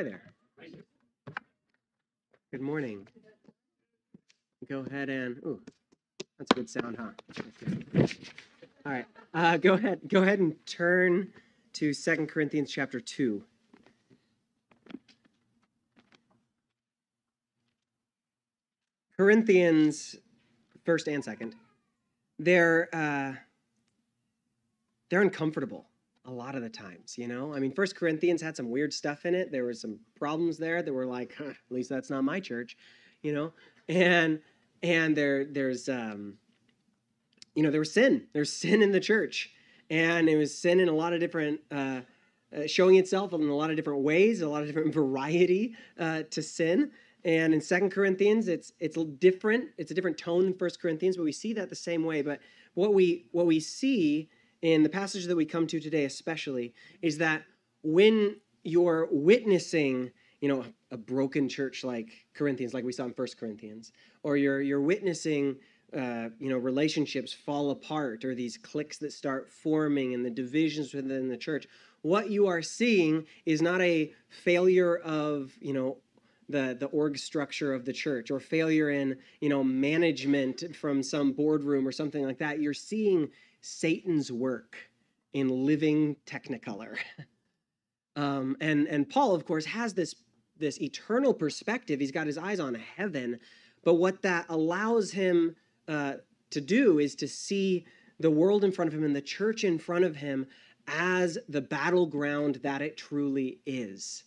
Hi there. Good morning. Go ahead and, ooh, that's a good sound, huh? All right, uh, go ahead. Go ahead and turn to Second Corinthians chapter two. Corinthians, first and second, they're uh, they're uncomfortable a lot of the times. You know, I mean, First Corinthians had some weird stuff in it. There were some problems there that were like, huh, at least that's not my church. You know, and and there there's um, you know there was sin. There's sin in the church, and it was sin in a lot of different. Uh, uh, showing itself in a lot of different ways, a lot of different variety uh, to sin. And in Second Corinthians, it's it's different. It's a different tone in First Corinthians, but we see that the same way. But what we what we see in the passage that we come to today, especially, is that when you're witnessing, you know, a broken church like Corinthians, like we saw in First Corinthians, or you're you're witnessing uh, you know relationships fall apart or these cliques that start forming and the divisions within the church what you are seeing is not a failure of you know the the org structure of the church or failure in you know management from some boardroom or something like that. You're seeing satan's work in living technicolor. Um, and and paul of course has this this eternal perspective. He's got his eyes on heaven. But what that allows him uh, to do is to see the world in front of him and the church in front of him as the battleground that it truly is.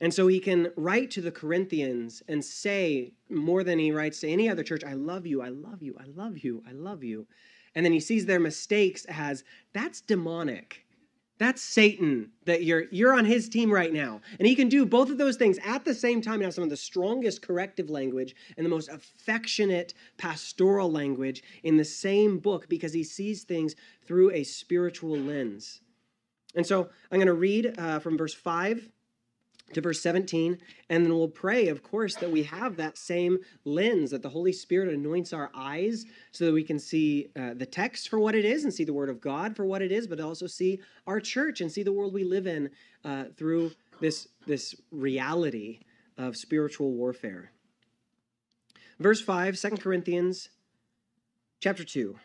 And so he can write to the Corinthians and say, more than he writes to any other church, I love you, I love you, I love you, I love you. And then he sees their mistakes as that's demonic. That's Satan that you're you're on his team right now. And he can do both of those things at the same time and have some of the strongest corrective language and the most affectionate pastoral language in the same book because he sees things through a spiritual lens. And so I'm going to read uh, from verse 5 to verse 17, and then we'll pray, of course, that we have that same lens, that the Holy Spirit anoints our eyes so that we can see uh, the text for what it is and see the Word of God for what it is, but also see our church and see the world we live in uh, through this, this reality of spiritual warfare. Verse 5, 2 Corinthians chapter 2.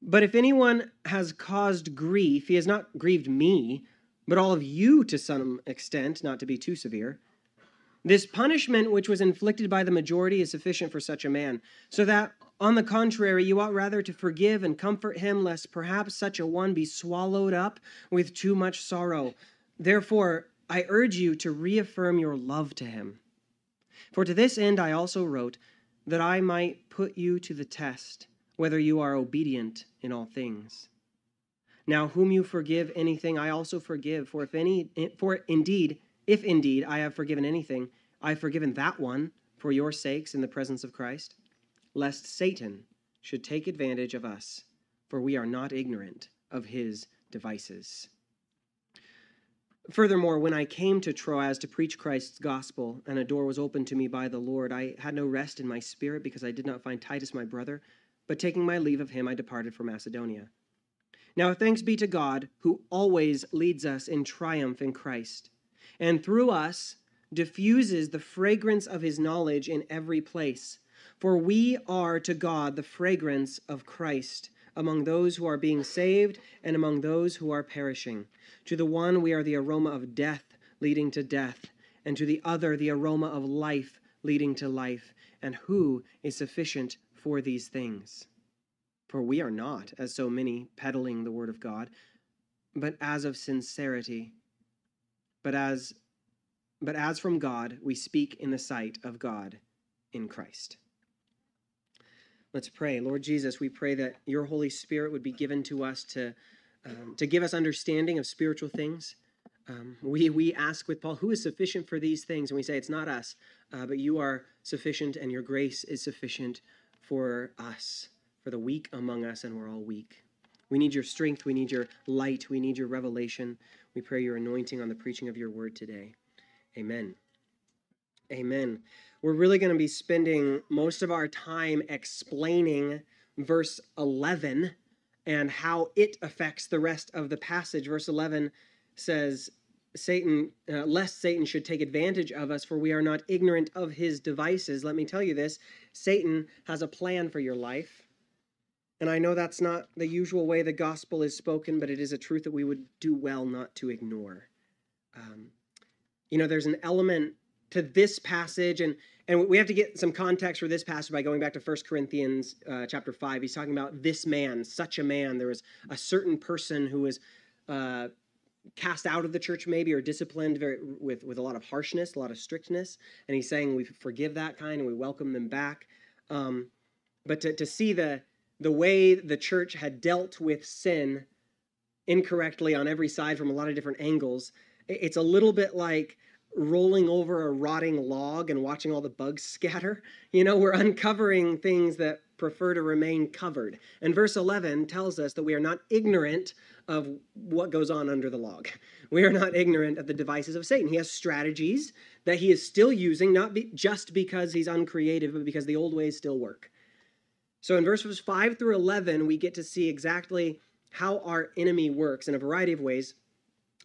But if anyone has caused grief, he has not grieved me but all of you to some extent, not to be too severe. This punishment which was inflicted by the majority is sufficient for such a man, so that, on the contrary, you ought rather to forgive and comfort him, lest perhaps such a one be swallowed up with too much sorrow. Therefore, I urge you to reaffirm your love to him. For to this end I also wrote, that I might put you to the test, whether you are obedient in all things. Now, whom you forgive anything, I also forgive. For if any, for indeed, if indeed I have forgiven anything, I have forgiven that one for your sakes in the presence of Christ, lest Satan should take advantage of us, for we are not ignorant of his devices. Furthermore, when I came to Troas to preach Christ's gospel, and a door was opened to me by the Lord, I had no rest in my spirit because I did not find Titus my brother, but taking my leave of him, I departed for Macedonia. Now, thanks be to God who always leads us in triumph in Christ, and through us diffuses the fragrance of his knowledge in every place. For we are to God the fragrance of Christ among those who are being saved and among those who are perishing. To the one we are the aroma of death leading to death, and to the other the aroma of life leading to life. And who is sufficient for these things? For we are not, as so many, peddling the word of God, but as of sincerity, but as but as from God, we speak in the sight of God in Christ. Let's pray. Lord Jesus, we pray that your Holy Spirit would be given to us to, um, to give us understanding of spiritual things. Um, we, we ask with Paul, who is sufficient for these things? And we say, it's not us, uh, but you are sufficient, and your grace is sufficient for us for the weak among us, and we're all weak. We need your strength. We need your light. We need your revelation. We pray your anointing on the preaching of your word today. Amen. Amen. We're really going to be spending most of our time explaining verse 11 and how it affects the rest of the passage. Verse 11 says, Satan, uh, lest Satan should take advantage of us, for we are not ignorant of his devices. Let me tell you this Satan has a plan for your life. And I know that's not the usual way the gospel is spoken, but it is a truth that we would do well not to ignore. Um, you know, there's an element to this passage, and and we have to get some context for this passage by going back to 1 Corinthians uh, chapter 5. He's talking about this man, such a man. There was a certain person who was uh, cast out of the church, maybe, or disciplined very, with, with a lot of harshness, a lot of strictness. And he's saying we forgive that kind and we welcome them back. Um, but to, to see the, the way the church had dealt with sin incorrectly on every side from a lot of different angles, it's a little bit like rolling over a rotting log and watching all the bugs scatter. You know, we're uncovering things that prefer to remain covered. And verse 11 tells us that we are not ignorant of what goes on under the log. We are not ignorant of the devices of Satan. He has strategies that he is still using, not be, just because he's uncreative, but because the old ways still work. So in verses 5 through 11, we get to see exactly how our enemy works in a variety of ways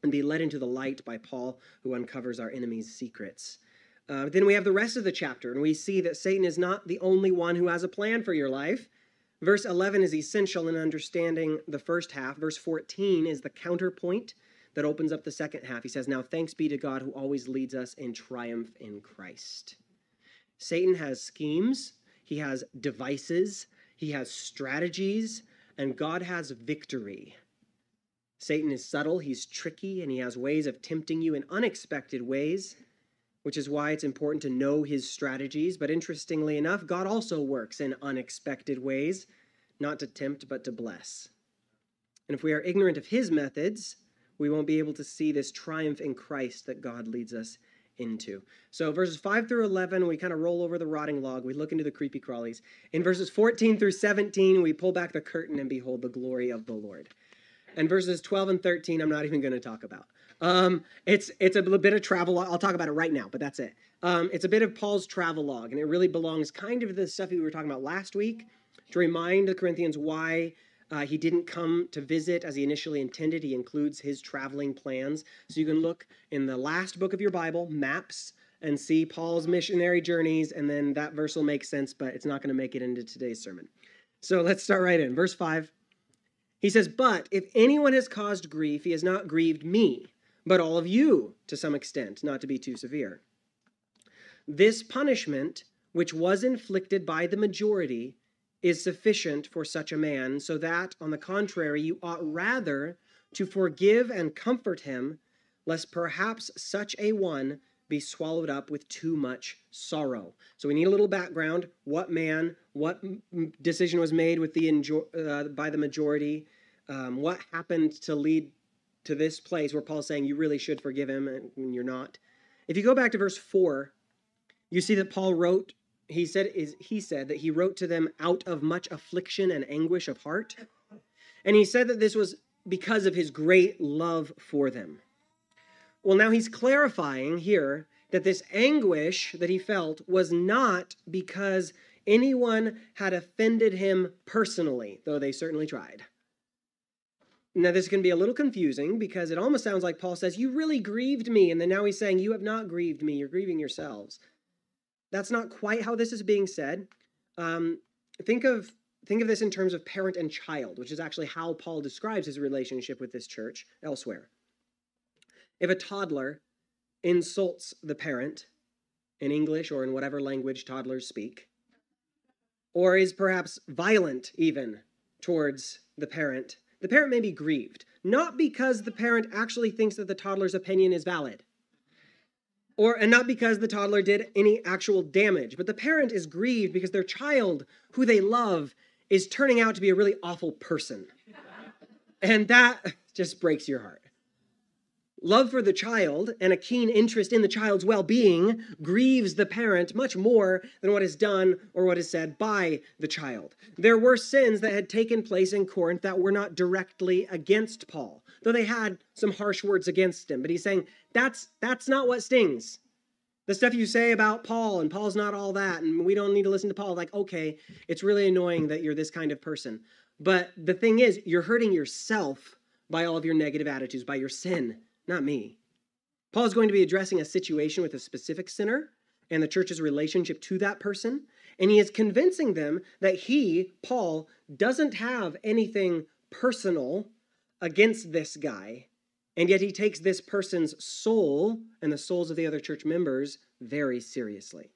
and be led into the light by Paul, who uncovers our enemy's secrets. Uh, then we have the rest of the chapter, and we see that Satan is not the only one who has a plan for your life. Verse 11 is essential in understanding the first half. Verse 14 is the counterpoint that opens up the second half. He says, Now thanks be to God who always leads us in triumph in Christ. Satan has schemes, he has devices, he has strategies, and God has victory. Satan is subtle, he's tricky, and he has ways of tempting you in unexpected ways, which is why it's important to know his strategies. But interestingly enough, God also works in unexpected ways, not to tempt, but to bless. And if we are ignorant of his methods, we won't be able to see this triumph in Christ that God leads us into. So, verses 5 through 11, we kind of roll over the rotting log. We look into the creepy crawlies. In verses 14 through 17, we pull back the curtain and behold the glory of the Lord and verses 12 and 13 i'm not even going to talk about um, it's it's a bit of travel i'll talk about it right now but that's it um, it's a bit of paul's travel log and it really belongs kind of to the stuff we were talking about last week to remind the corinthians why uh, he didn't come to visit as he initially intended. He includes his traveling plans. So you can look in the last book of your bible maps and see paul's missionary journeys and then that verse will make sense but it's not going to make it into today's sermon. So let's start right in. Verse 5 he says, But if anyone has caused grief, he has not grieved me, but all of you to some extent, not to be too severe. This punishment, which was inflicted by the majority, is sufficient for such a man, so that, on the contrary, you ought rather to forgive and comfort him, lest perhaps such a one be swallowed up with too much sorrow. So we need a little background. What man, what decision was made with the uh, by the majority? Um, what happened to lead to this place where Paul's saying you really should forgive him and you're not? If you go back to verse 4, you see that Paul wrote, he said, is, he said that he wrote to them out of much affliction and anguish of heart. And he said that this was because of his great love for them. Well, now he's clarifying here that this anguish that he felt was not because anyone had offended him personally, though they certainly tried. Now, this can be a little confusing because it almost sounds like Paul says, You really grieved me. And then now he's saying, You have not grieved me. You're grieving yourselves. That's not quite how this is being said. Um, think of think of this in terms of parent and child, which is actually how Paul describes his relationship with this church elsewhere. If a toddler insults the parent in English or in whatever language toddlers speak, or is perhaps violent even towards the parent, the parent may be grieved, not because the parent actually thinks that the toddler's opinion is valid, or and not because the toddler did any actual damage, but the parent is grieved because their child, who they love, is turning out to be a really awful person. And that just breaks your heart. Love for the child and a keen interest in the child's well being grieves the parent much more than what is done or what is said by the child. There were sins that had taken place in Corinth that were not directly against Paul, though they had some harsh words against him. But he's saying that's, that's not what stings. The stuff you say about Paul and Paul's not all that, and we don't need to listen to Paul, like, okay, it's really annoying that you're this kind of person. But the thing is, you're hurting yourself by all of your negative attitudes, by your sin not me. Paul is going to be addressing a situation with a specific sinner and the church's relationship to that person. And he is convincing them that he, Paul, doesn't have anything personal against this guy. And yet he takes this person's soul and the souls of the other church members very seriously.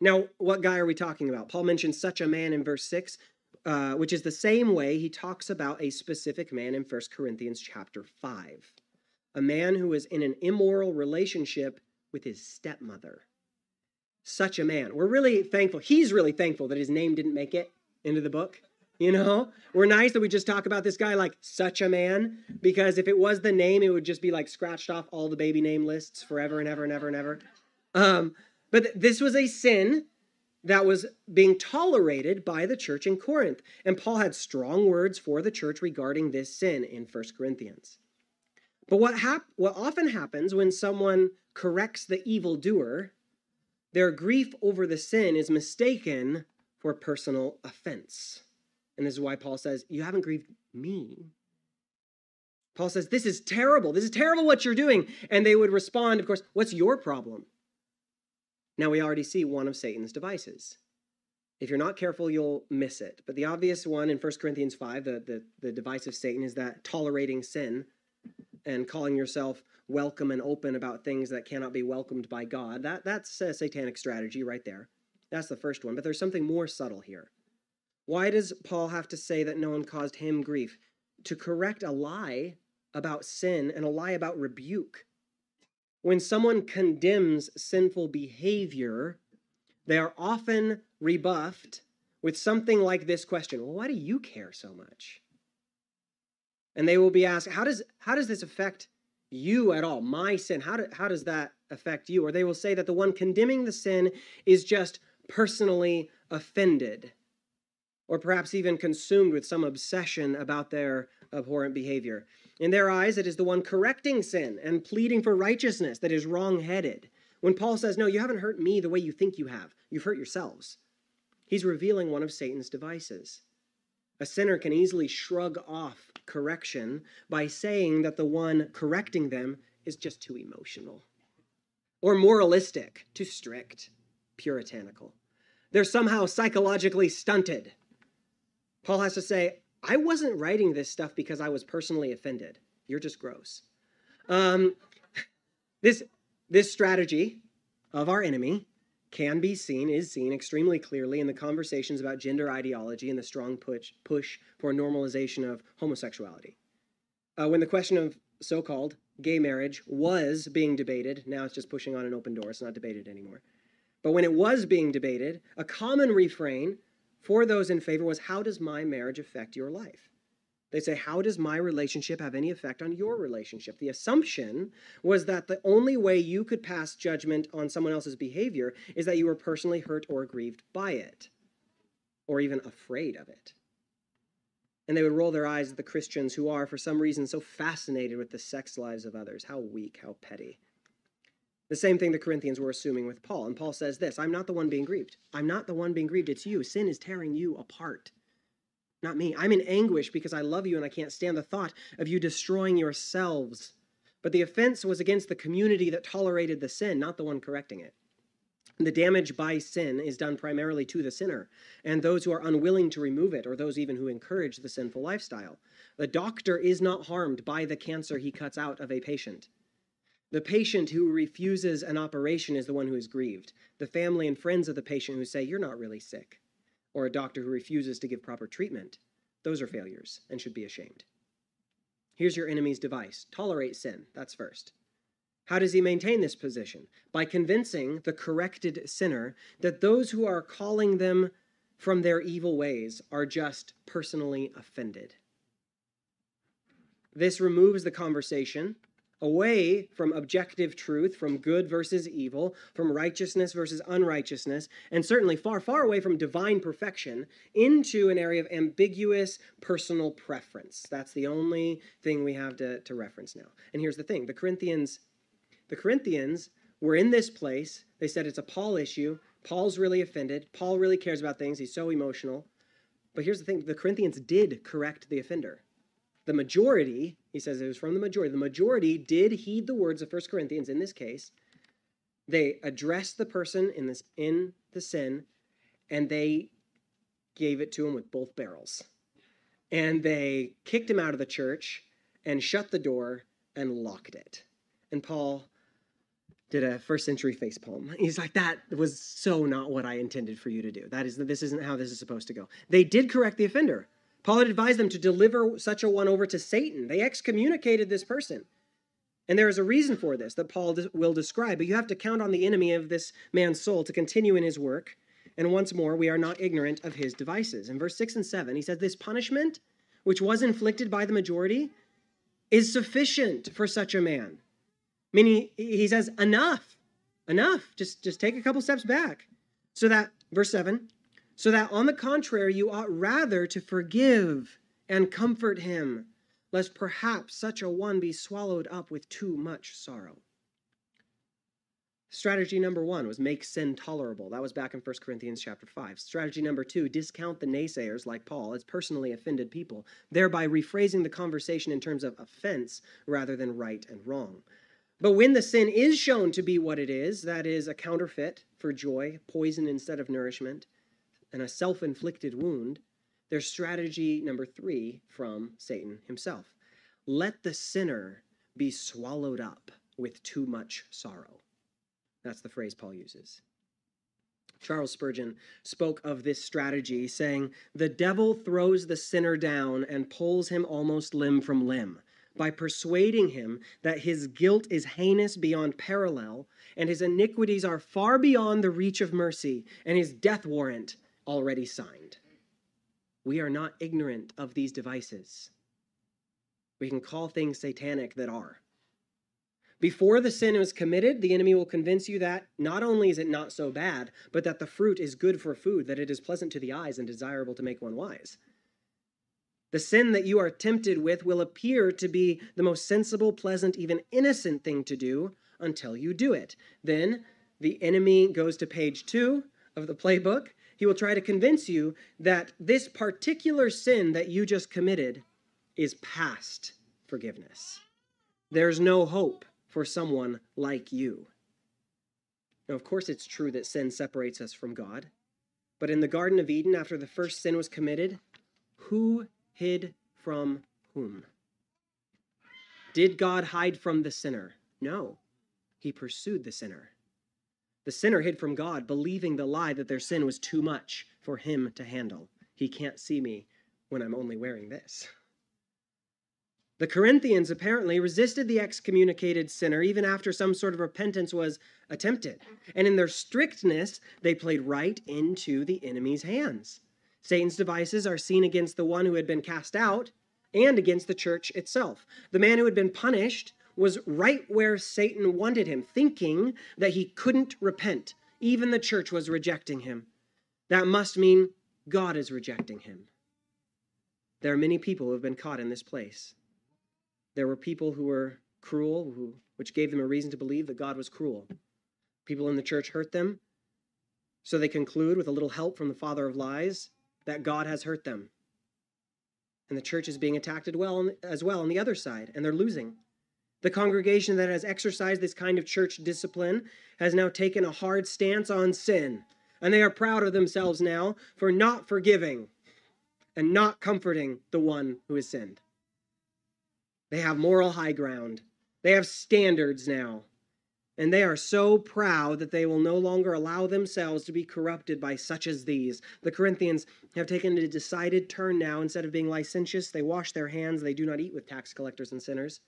Now, what guy are we talking about? Paul mentions such a man in verse 6, uh, which is the same way he talks about a specific man in 1 Corinthians chapter 5. A man who is in an immoral relationship with his stepmother. Such a man. We're really thankful. He's really thankful that his name didn't make it into the book. You know, we're nice that we just talk about this guy like such a man, because if it was the name, it would just be like scratched off all the baby name lists forever and ever and ever and ever. Um, but this was a sin that was being tolerated by the church in Corinth. And Paul had strong words for the church regarding this sin in 1 Corinthians. But what, hap- what often happens when someone corrects the evildoer, their grief over the sin is mistaken for personal offense. And this is why Paul says, You haven't grieved me. Paul says, This is terrible. This is terrible what you're doing. And they would respond, of course, What's your problem? Now we already see one of Satan's devices. If you're not careful, you'll miss it. But the obvious one in 1 Corinthians 5, the, the, the device of Satan, is that tolerating sin and calling yourself welcome and open about things that cannot be welcomed by God. That, that's a satanic strategy right there. That's the first one. But there's something more subtle here. Why does Paul have to say that no one caused him grief? To correct a lie about sin and a lie about rebuke. When someone condemns sinful behavior, they are often rebuffed with something like this question Well, why do you care so much? and they will be asked, how does, how does this affect you at all? My sin, how, do, how does that affect you? Or they will say that the one condemning the sin is just personally offended, or perhaps even consumed with some obsession about their abhorrent behavior. In their eyes, it is the one correcting sin and pleading for righteousness that is wrong headed. When Paul says, No, you haven't hurt me the way you think you have, you've hurt yourselves, he's revealing one of Satan's devices. A sinner can easily shrug off correction by saying that the one correcting them is just too emotional or moralistic, too strict, puritanical. They're somehow psychologically stunted. Paul has to say, I wasn't writing this stuff because I was personally offended. You're just gross. Um, this, this strategy of our enemy can be seen, is seen extremely clearly in the conversations about gender ideology and the strong push, push for normalization of homosexuality. Uh, when the question of so called gay marriage was being debated, now it's just pushing on an open door, it's not debated anymore. But when it was being debated, a common refrain for those in favor was How does my marriage affect your life? They say, How does my relationship have any effect on your relationship? The assumption was that the only way you could pass judgment on someone else's behavior is that you were personally hurt or aggrieved by it, or even afraid of it. And they would roll their eyes at the Christians who are, for some reason, so fascinated with the sex lives of others. How weak, how petty. The same thing the Corinthians were assuming with Paul. And Paul says this I'm not the one being grieved. I'm not the one being grieved. It's you. Sin is tearing you apart not me. I'm in anguish because I love you and I can't stand the thought of you destroying yourselves. But the offense was against the community that tolerated the sin, not the one correcting it. The damage by sin is done primarily to the sinner and those who are unwilling to remove it, or those even who encourage the sinful lifestyle. The doctor is not harmed by the cancer he cuts out of a patient. The patient who refuses an operation is the one who is grieved. The family and friends of the patient who say, You're not really sick or a doctor who refuses to give proper treatment, those are failures and should be ashamed. Here's your enemy's device tolerate sin. That's first. How does he maintain this position? By convincing the corrected sinner that those who are calling them from their evil ways are just personally offended. This removes the conversation away from objective truth, from good versus evil, from righteousness versus unrighteousness, and certainly far, far away from divine perfection, into an area of ambiguous personal preference. That's the only thing we have to, to reference now. And here's the thing the Corinthians, the Corinthians were in this place. They said it's a Paul issue. Paul's really offended. Paul really cares about things. He's so emotional. But here's the thing the Corinthians did correct the offender. The majority, he says it was from the majority, the majority did heed the words of 1 Corinthians in this case. They addressed the person in this in the sin, and they gave it to him with both barrels. And they kicked him out of the church and shut the door and locked it. And Paul did a first century face palm. He's like, that was so not what I intended for you to do. That is, this isn't how this is supposed to go. They did correct the offender. Paul had advised them to deliver such a one over to Satan. They excommunicated this person. And there is a reason for this that Paul will describe, but you have to count on the enemy of this man's soul to continue in his work. And once more, we are not ignorant of his devices. In verse 6 and 7, he says, This punishment, which was inflicted by the majority, is sufficient for such a man Meaning he says, enough, enough. Just, just take a couple steps back. So that, verse 7, so that on the contrary, you ought rather to forgive and comfort him, lest perhaps such a one be swallowed up with too much sorrow. Strategy number one was make sin tolerable. That was back in 1 Corinthians chapter 5. Strategy number two, discount the naysayers like Paul as personally offended people, thereby rephrasing the conversation in terms of offense rather than right and wrong. But when the sin is shown to be what it is, that is, a counterfeit for joy, poison instead of nourishment, and a self inflicted wound, there's strategy number three from Satan himself. Let the sinner be swallowed up with too much sorrow. That's the phrase Paul uses. Charles Spurgeon spoke of this strategy, saying, The devil throws the sinner down and pulls him almost limb from limb by persuading him that his guilt is heinous beyond parallel and his iniquities are far beyond the reach of mercy and his death warrant already signed. We are not ignorant of these devices. We can call things satanic that are. Before the sin is committed, the enemy will convince you that not only is it not so bad, but that the fruit is good for food, that it is pleasant to the eyes and desirable to make one wise. The sin that you are tempted with will appear to be the most sensible, pleasant, even innocent thing to do until you do it. Then the enemy goes to page two of the playbook. He will try to convince you that this particular sin that you just committed is past forgiveness. There's no hope for someone like you. Now, of course, it's true that sin separates us from God. But in the Garden of Eden, after the first sin was committed, who hid from whom? Did God hide from the sinner? No, he pursued the sinner. The sinner hid from God, believing the lie that their sin was too much for him to handle. He can't see me when I'm only wearing this. The Corinthians apparently resisted the excommunicated sinner even after some sort of repentance was attempted. And in their strictness, they played right into the enemy's hands. Satan's devices are seen against the one who had been cast out and against the church itself. The man who had been punished was right where Satan wanted him, thinking that he couldn't repent. Even the church was rejecting him. That must mean God is rejecting him. There are many people who have been caught in this place. There were people who were cruel, who, which gave them a reason to believe that God was cruel. People in the church hurt them, so they conclude, with a little help from the father of lies, that God has hurt them. And the church is being attacked as well, on the other side, and they're losing. The congregation that has exercised this kind of church discipline has now taken a hard stance on sin, and they are proud of themselves now for not forgiving and not comforting the one who has sinned. They have moral high ground. They have standards now. And they are so proud that they will no longer allow themselves to be corrupted by such as these. The Corinthians have taken a decided turn now. Instead of being licentious, they wash their hands. They do not eat with tax collectors and sinners.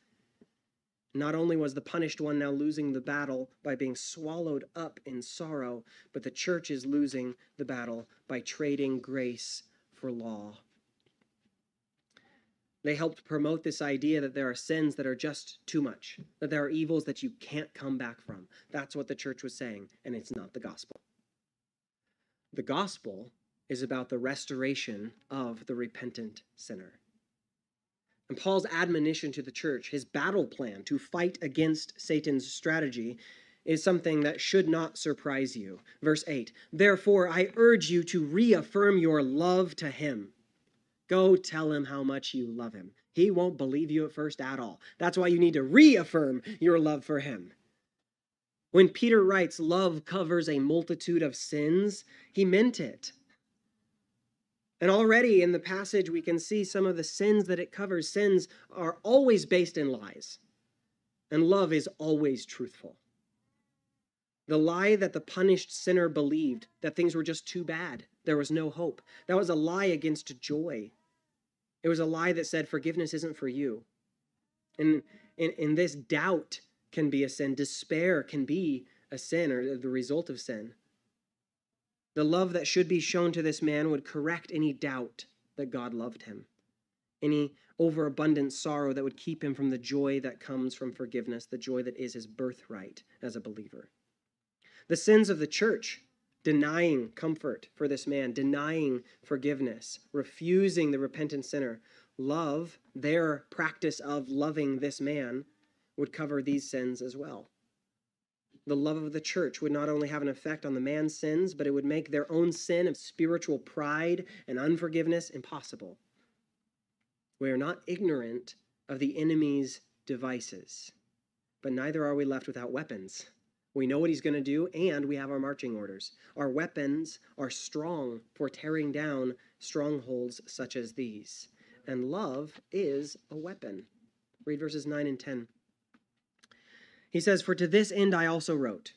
Not only was the punished one now losing the battle by being swallowed up in sorrow, but the church is losing the battle by trading grace for law. They helped promote this idea that there are sins that are just too much, that there are evils that you can't come back from. That's what the church was saying, and it's not the gospel. The gospel is about the restoration of the repentant sinner. And Paul's admonition to the church, his battle plan to fight against Satan's strategy, is something that should not surprise you. Verse 8 Therefore, I urge you to reaffirm your love to him Go tell him how much you love him. He won't believe you at first at all. That's why you need to reaffirm your love for him. When Peter writes, Love covers a multitude of sins, he meant it. And already in the passage, we can see some of the sins that it covers. Sins are always based in lies, and love is always truthful. The lie that the punished sinner believed, that things were just too bad, there was no hope, that was a lie against joy. It was a lie that said forgiveness isn't for you. And in, in this doubt can be a sin, despair can be a sin or the result of sin. The love that should be shown to this man would correct any doubt that God loved him, any overabundant sorrow that would keep him from the joy that comes from forgiveness, the joy that is his birthright as a believer. The sins of the church, denying comfort for this man, denying forgiveness, refusing the repentant sinner, love, their practice of loving this man, would cover these sins as well the love of the church would not only have an effect on the man's sins, but it would make their own sin of spiritual pride and unforgiveness impossible. We are not ignorant of the enemy's devices, but neither are we left without weapons. We know what he's going to do, and we have our marching orders. Our weapons are strong for tearing down strongholds such as these. And love is a weapon. Read verses 9 and 10. He says, For to this end I also wrote,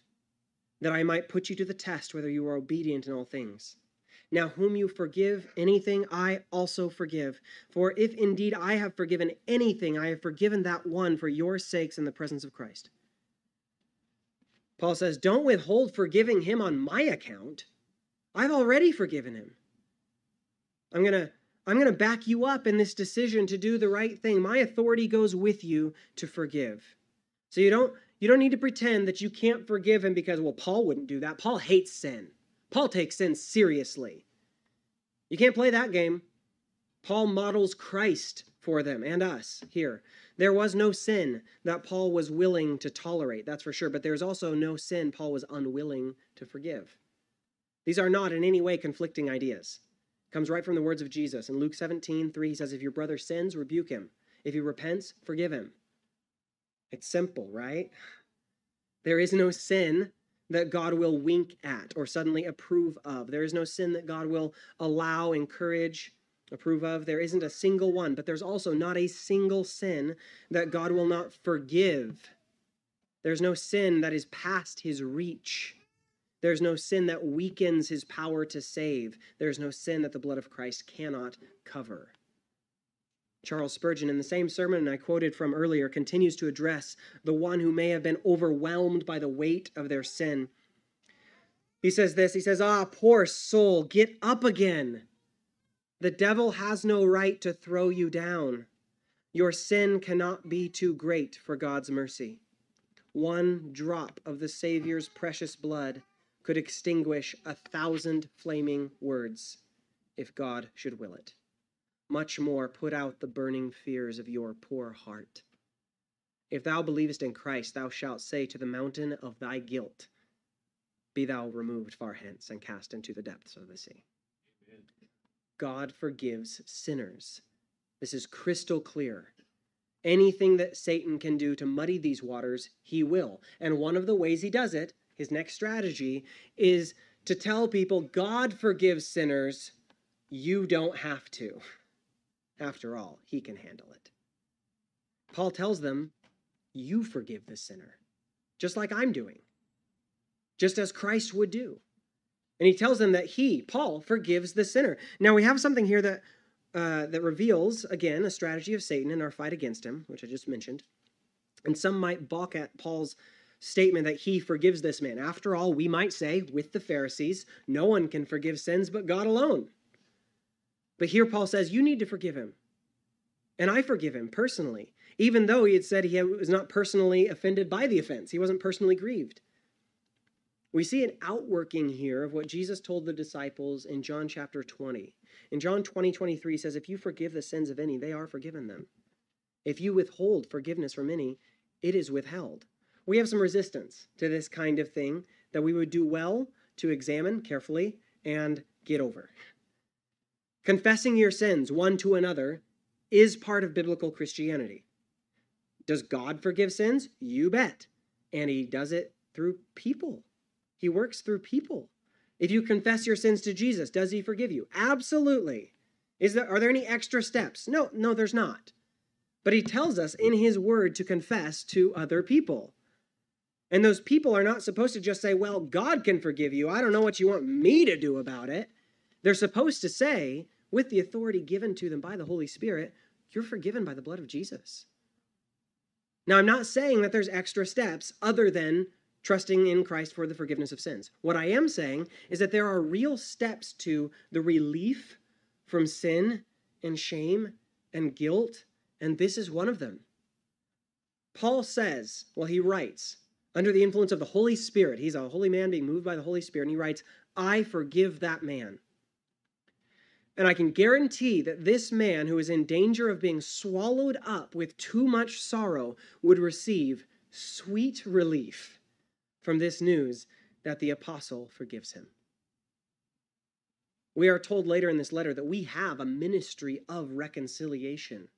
that I might put you to the test whether you are obedient in all things. Now, whom you forgive anything, I also forgive. For if indeed I have forgiven anything, I have forgiven that one for your sakes in the presence of Christ. Paul says, Don't withhold forgiving him on my account. I've already forgiven him. I'm going to. I'm going to back you up in this decision to do the right thing. My authority goes with you to forgive. So you don't you don't need to pretend that you can't forgive him because, well, Paul wouldn't do that. Paul hates sin. Paul takes sin seriously. You can't play that game. Paul models Christ for them and us here. There was no sin that Paul was willing to tolerate, that's for sure, but there's also no sin Paul was unwilling to forgive. These are not in any way conflicting ideas. It comes right from the words of Jesus. In Luke 17, 3, he says, If your brother sins, rebuke him. If he repents, forgive him. It's simple, right? There is no sin that God will wink at or suddenly approve of. There is no sin that God will allow, encourage, approve of. There isn't a single one, but there's also not a single sin that God will not forgive. There's no sin that is past his reach. There's no sin that weakens his power to save. There's no sin that the blood of Christ cannot cover. Charles Spurgeon, in the same sermon I quoted from earlier, continues to address the one who may have been overwhelmed by the weight of their sin. He says this He says, Ah, poor soul, get up again. The devil has no right to throw you down. Your sin cannot be too great for God's mercy. One drop of the Savior's precious blood could extinguish a thousand flaming words if God should will it much more put out the burning fears of your poor heart. If thou believest in Christ, thou shalt say to the mountain of thy guilt, Be thou removed far hence and cast into the depths of the sea. Amen. God forgives sinners. This is crystal clear. Anything that Satan can do to muddy these waters, he will. And one of the ways he does it, his next strategy, is to tell people God forgives sinners, you don't have to. After all, he can handle it. Paul tells them, You forgive the sinner, just like I'm doing, just as Christ would do. And he tells them that he, Paul, forgives the sinner. Now we have something here that uh, that reveals again a strategy of Satan in our fight against him, which I just mentioned. And some might balk at Paul's statement that he forgives this man. After all, we might say, with the Pharisees, no one can forgive sins but God alone. But here Paul says, You need to forgive him. And I forgive him personally, even though he had said he was not personally offended by the offense, he wasn't personally grieved. We see an outworking here of what Jesus told the disciples in John chapter 20. In John 20, 23 says, If you forgive the sins of any, they are forgiven them. If you withhold forgiveness from any, it is withheld. We have some resistance to this kind of thing that we would do well to examine carefully and get over. Confessing your sins one to another is part of biblical Christianity. Does God forgive sins? You bet. And he does it through people. He works through people. If you confess your sins to Jesus, does he forgive you? Absolutely. Is there are there any extra steps? No, no there's not. But he tells us in his word to confess to other people. And those people are not supposed to just say, "Well, God can forgive you. I don't know what you want me to do about it." They're supposed to say, with the authority given to them by the Holy Spirit, "You're forgiven by the blood of Jesus." Now, I'm not saying that there's extra steps other than trusting in Christ for the forgiveness of sins. What I am saying is that there are real steps to the relief from sin and shame and guilt, and this is one of them. Paul says, well, he writes, under the influence of the Holy Spirit, he's a holy man being moved by the Holy Spirit, and he writes, I forgive that man. And I can guarantee that this man who is in danger of being swallowed up with too much sorrow would receive sweet relief from this news that the apostle forgives him. We are told later in this letter that we have a ministry of reconciliation.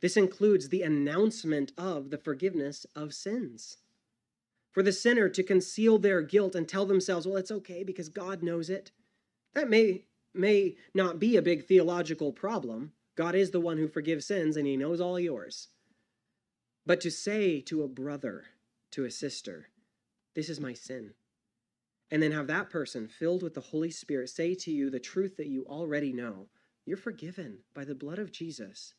This includes the announcement of the forgiveness of sins. For the sinner to conceal their guilt and tell themselves, well, it's okay because God knows it, that may, may not be a big theological problem. God is the one who forgives sins and he knows all yours. But to say to a brother, to a sister, this is my sin. And then have that person filled with the Holy Spirit say to you the truth that you already know. You're forgiven by the blood of Jesus.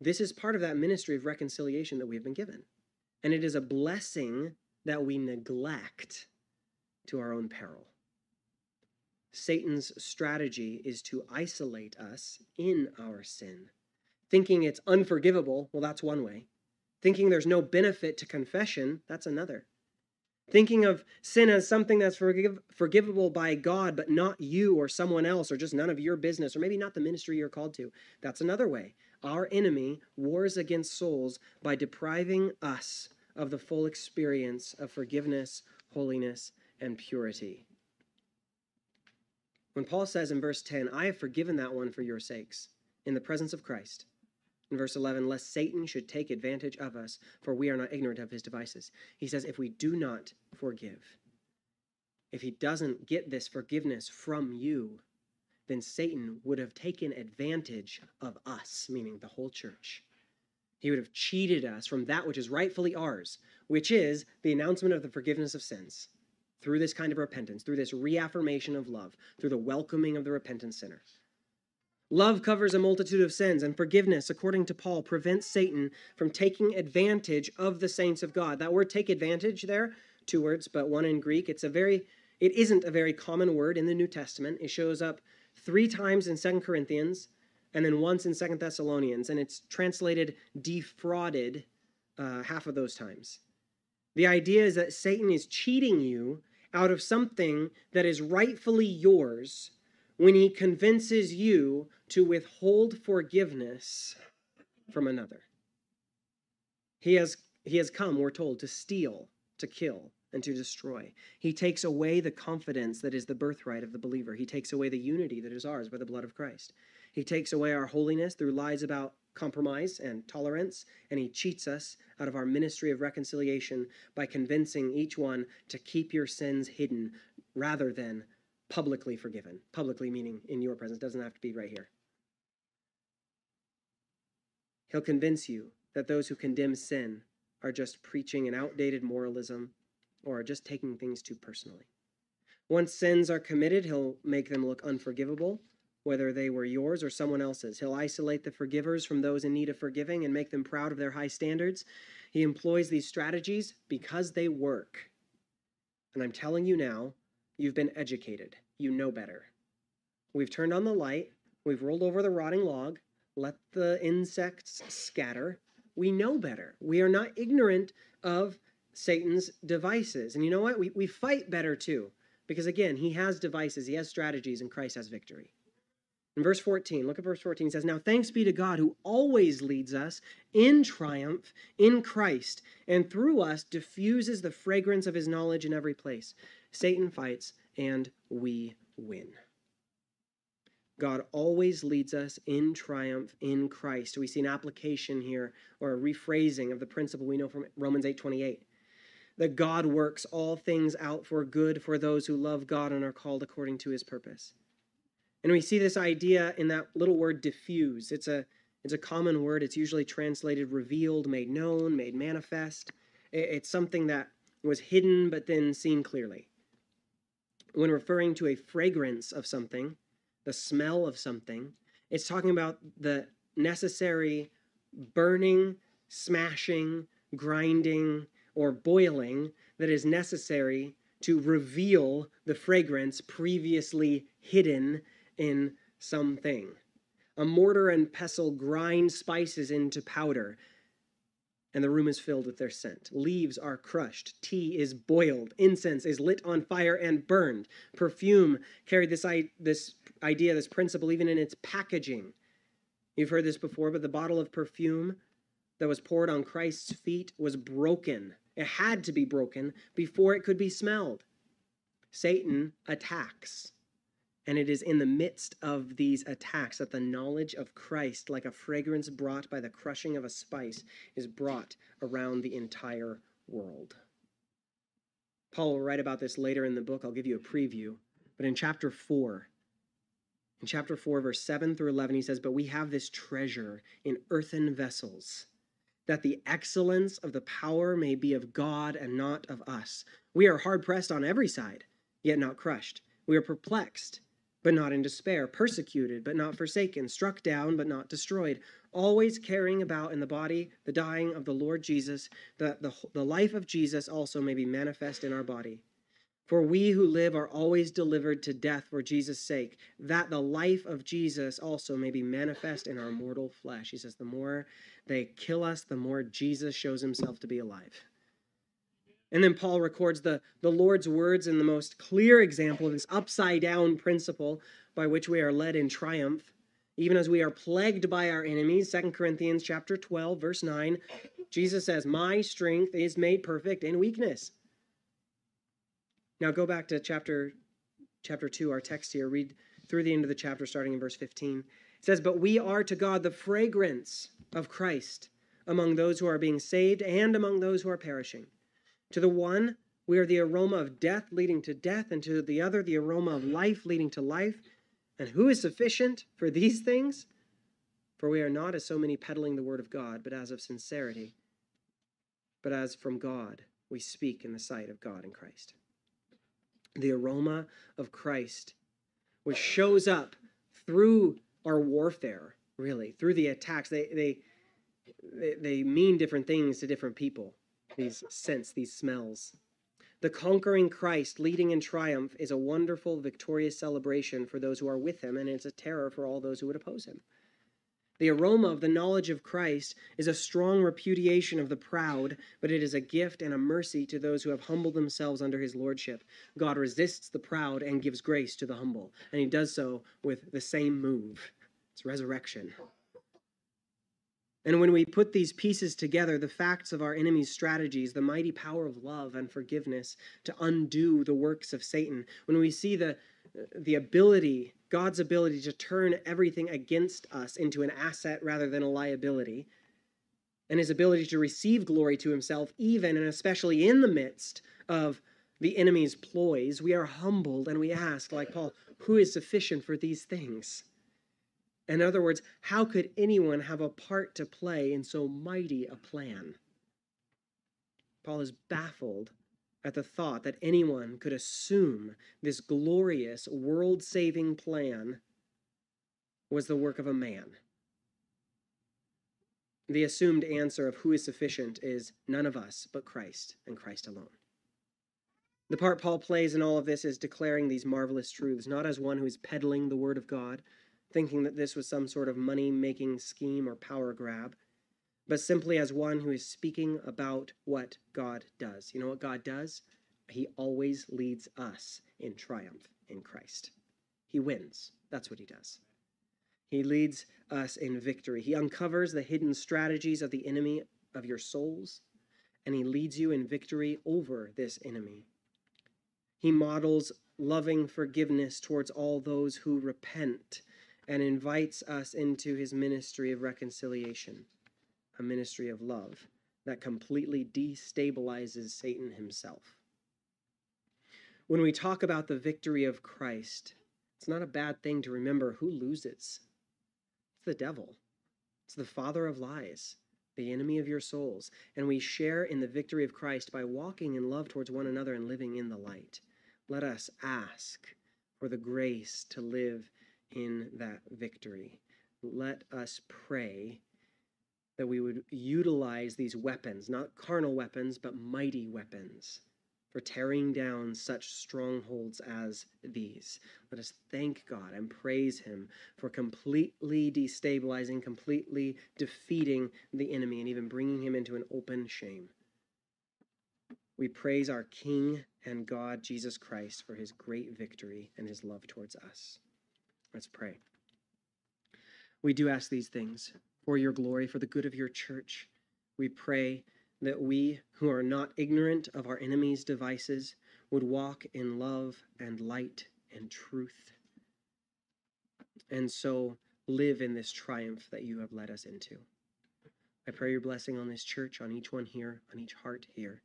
This is part of that ministry of reconciliation that we have been given. And it is a blessing that we neglect to our own peril. Satan's strategy is to isolate us in our sin. Thinking it's unforgivable, well, that's one way. Thinking there's no benefit to confession, that's another. Thinking of sin as something that's forgive, forgivable by God, but not you or someone else, or just none of your business, or maybe not the ministry you're called to. That's another way. Our enemy wars against souls by depriving us of the full experience of forgiveness, holiness, and purity. When Paul says in verse 10, I have forgiven that one for your sakes, in the presence of Christ, in verse 11, lest Satan should take advantage of us, for we are not ignorant of his devices. He says, if we do not forgive, if he doesn't get this forgiveness from you, then Satan would have taken advantage of us, meaning the whole church. He would have cheated us from that which is rightfully ours, which is the announcement of the forgiveness of sins through this kind of repentance, through this reaffirmation of love, through the welcoming of the repentant sinner. Love covers a multitude of sins, and forgiveness, according to Paul, prevents Satan from taking advantage of the saints of God. That word take advantage there, two words, but one in Greek. It's a very it isn't a very common word in the New Testament. It shows up three times in Second Corinthians and then once in Second Thessalonians, and it's translated defrauded uh, half of those times. The idea is that Satan is cheating you out of something that is rightfully yours when he convinces you to withhold forgiveness from another. He has, he has come, we're told, to steal, to kill, and to destroy. He takes away the confidence that is the birthright of the believer. He takes away the unity that is ours by the blood of Christ. He takes away our holiness through lies about compromise and tolerance, and he cheats us out of our ministry of reconciliation by convincing each one to keep your sins hidden rather than publicly forgiven. Publicly meaning in your presence, doesn't have to be right here. He'll convince you that those who condemn sin are just preaching an outdated moralism or are just taking things too personally. Once sins are committed, he'll make them look unforgivable, whether they were yours or someone else's. He'll isolate the forgivers from those in need of forgiving and make them proud of their high standards. He employs these strategies because they work. And I'm telling you now, you've been educated. You know better. We've turned on the light, we've rolled over the rotting log, let the insects scatter. We know better. We are not ignorant of Satan's devices. And you know what? We, we fight better too. Because again, he has devices, he has strategies, and Christ has victory. In verse 14, look at verse 14. says, Now thanks be to God who always leads us in triumph in Christ, and through us diffuses the fragrance of his knowledge in every place. Satan fights, and we win. God always leads us in triumph in Christ. We see an application here or a rephrasing of the principle we know from Romans 8:28. That God works all things out for good for those who love God and are called according to his purpose. And we see this idea in that little word diffuse. It's a it's a common word. It's usually translated revealed, made known, made manifest. It's something that was hidden but then seen clearly. When referring to a fragrance of something, the smell of something, it's talking about the necessary burning, smashing, grinding, or boiling that is necessary to reveal the fragrance previously hidden in something. A mortar and pestle grind spices into powder, and the room is filled with their scent. Leaves are crushed, tea is boiled, incense is lit on fire and burned. Perfume carried this, this idea, this principle, even in its packaging. You've heard this before, but the bottle of perfume that was poured on Christ's feet was broken. It had to be broken before it could be smelled. Satan attacks. And it is in the midst of these attacks that the knowledge of Christ, like a fragrance brought by the crushing of a spice, is brought around the entire world. Paul will write about this later in the book. I'll give you a preview. But in chapter 4, in chapter 4, verse 7 through 11, he says, But we have this treasure in earthen vessels, that the excellence of the power may be of God and not of us. We are hard pressed on every side, yet not crushed. We are perplexed but not in despair, persecuted, but not forsaken, struck down, but not destroyed, always carrying about in the body the dying of the Lord Jesus, that the, the life of Jesus also may be manifest in our body. For we who live are always delivered to death for Jesus' sake, that the life of Jesus also may be manifest in our mortal flesh. He says, the more they kill us, the more Jesus shows himself to be alive. And then Paul records the, the Lord's words in the most clear example of this upside down principle by which we are led in triumph, even as we are plagued by our enemies. 2 Corinthians chapter 12, verse 9. Jesus says, My strength is made perfect in weakness. Now go back to chapter chapter 2, our text here. Read through the end of the chapter, starting in verse 15. It says, But we are to God the fragrance of Christ among those who are being saved and among those who are perishing. To the one, we are the aroma of death leading to death, and to the other, the aroma of life leading to life. And who is sufficient for these things? For we are not as so many peddling the word of God, but as of sincerity, but as from God we speak in the sight of God in Christ. The aroma of Christ, which shows up through our warfare, really, through the attacks. They, they, they, mean different things to different people these scents, these smells. The conquering Christ leading in triumph is a wonderful, victorious celebration for those who are with him, and it's a terror for all those who would oppose him. The aroma of the knowledge of Christ is a strong repudiation of the proud, but it is a gift and a mercy to those who have humbled themselves under his lordship. God resists the proud and gives grace to the humble, and he does so with the same move. It's resurrection. And when we put these pieces together, the facts of our enemy's strategies, the mighty power of love and forgiveness to undo the works of Satan, when we see the, the ability, God's ability to turn everything against us into an asset rather than a liability, and his ability to receive glory to himself, even and especially in the midst of the enemy's ploys, we are humbled and we ask, like Paul, who is sufficient for these things? In other words, how could anyone have a part to play in so mighty a plan? Paul is baffled at the thought that anyone could assume this glorious, world saving plan was the work of a man. The assumed answer of who is sufficient is none of us but Christ and Christ alone. The part Paul plays in all of this is declaring these marvelous truths, not as one who is peddling the word of God, thinking that this was some sort of money making scheme or power grab, but simply as one who is speaking about what God does. You know what God does? He always leads us in triumph in Christ. He wins. That's what he does. He leads us in victory. He uncovers the hidden strategies of the enemy of your souls, and he leads you in victory over this enemy. He models loving forgiveness towards all those who repent and invites us into his ministry of reconciliation, a ministry of love that completely destabilizes Satan himself. When we talk about the victory of Christ, it's not a bad thing to remember who loses. It's the devil, it's the father of lies, the enemy of your souls. And we share in the victory of Christ by walking in love towards one another and living in the light. Let us ask for the grace to live in that victory. Let us pray that we would utilize these weapons, not carnal weapons, but mighty weapons, for tearing down such strongholds as these. Let us thank God and praise Him for completely destabilizing, completely defeating the enemy, and even bringing him into an open shame. We praise our King and God, Jesus Christ, for his great victory and his love towards us. Let's pray. We do ask these things for your glory, for the good of your church. We pray that we, who are not ignorant of our enemy's devices, would walk in love and light and truth, and so live in this triumph that you have led us into. I pray your blessing on this church, on each one here, on each heart here.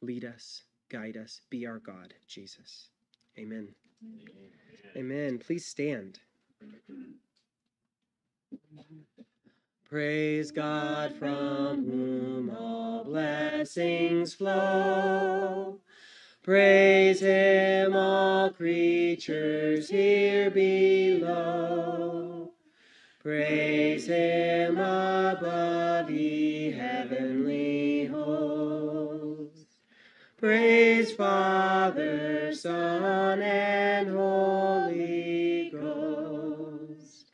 Lead us, guide us, be our God, Jesus. Amen. Amen. Please stand. Praise God from whom all blessings flow. Praise Him, all creatures here below. Praise Him above, ye heavenly. Praise Father, Son, and Holy Ghost.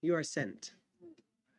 You are sent.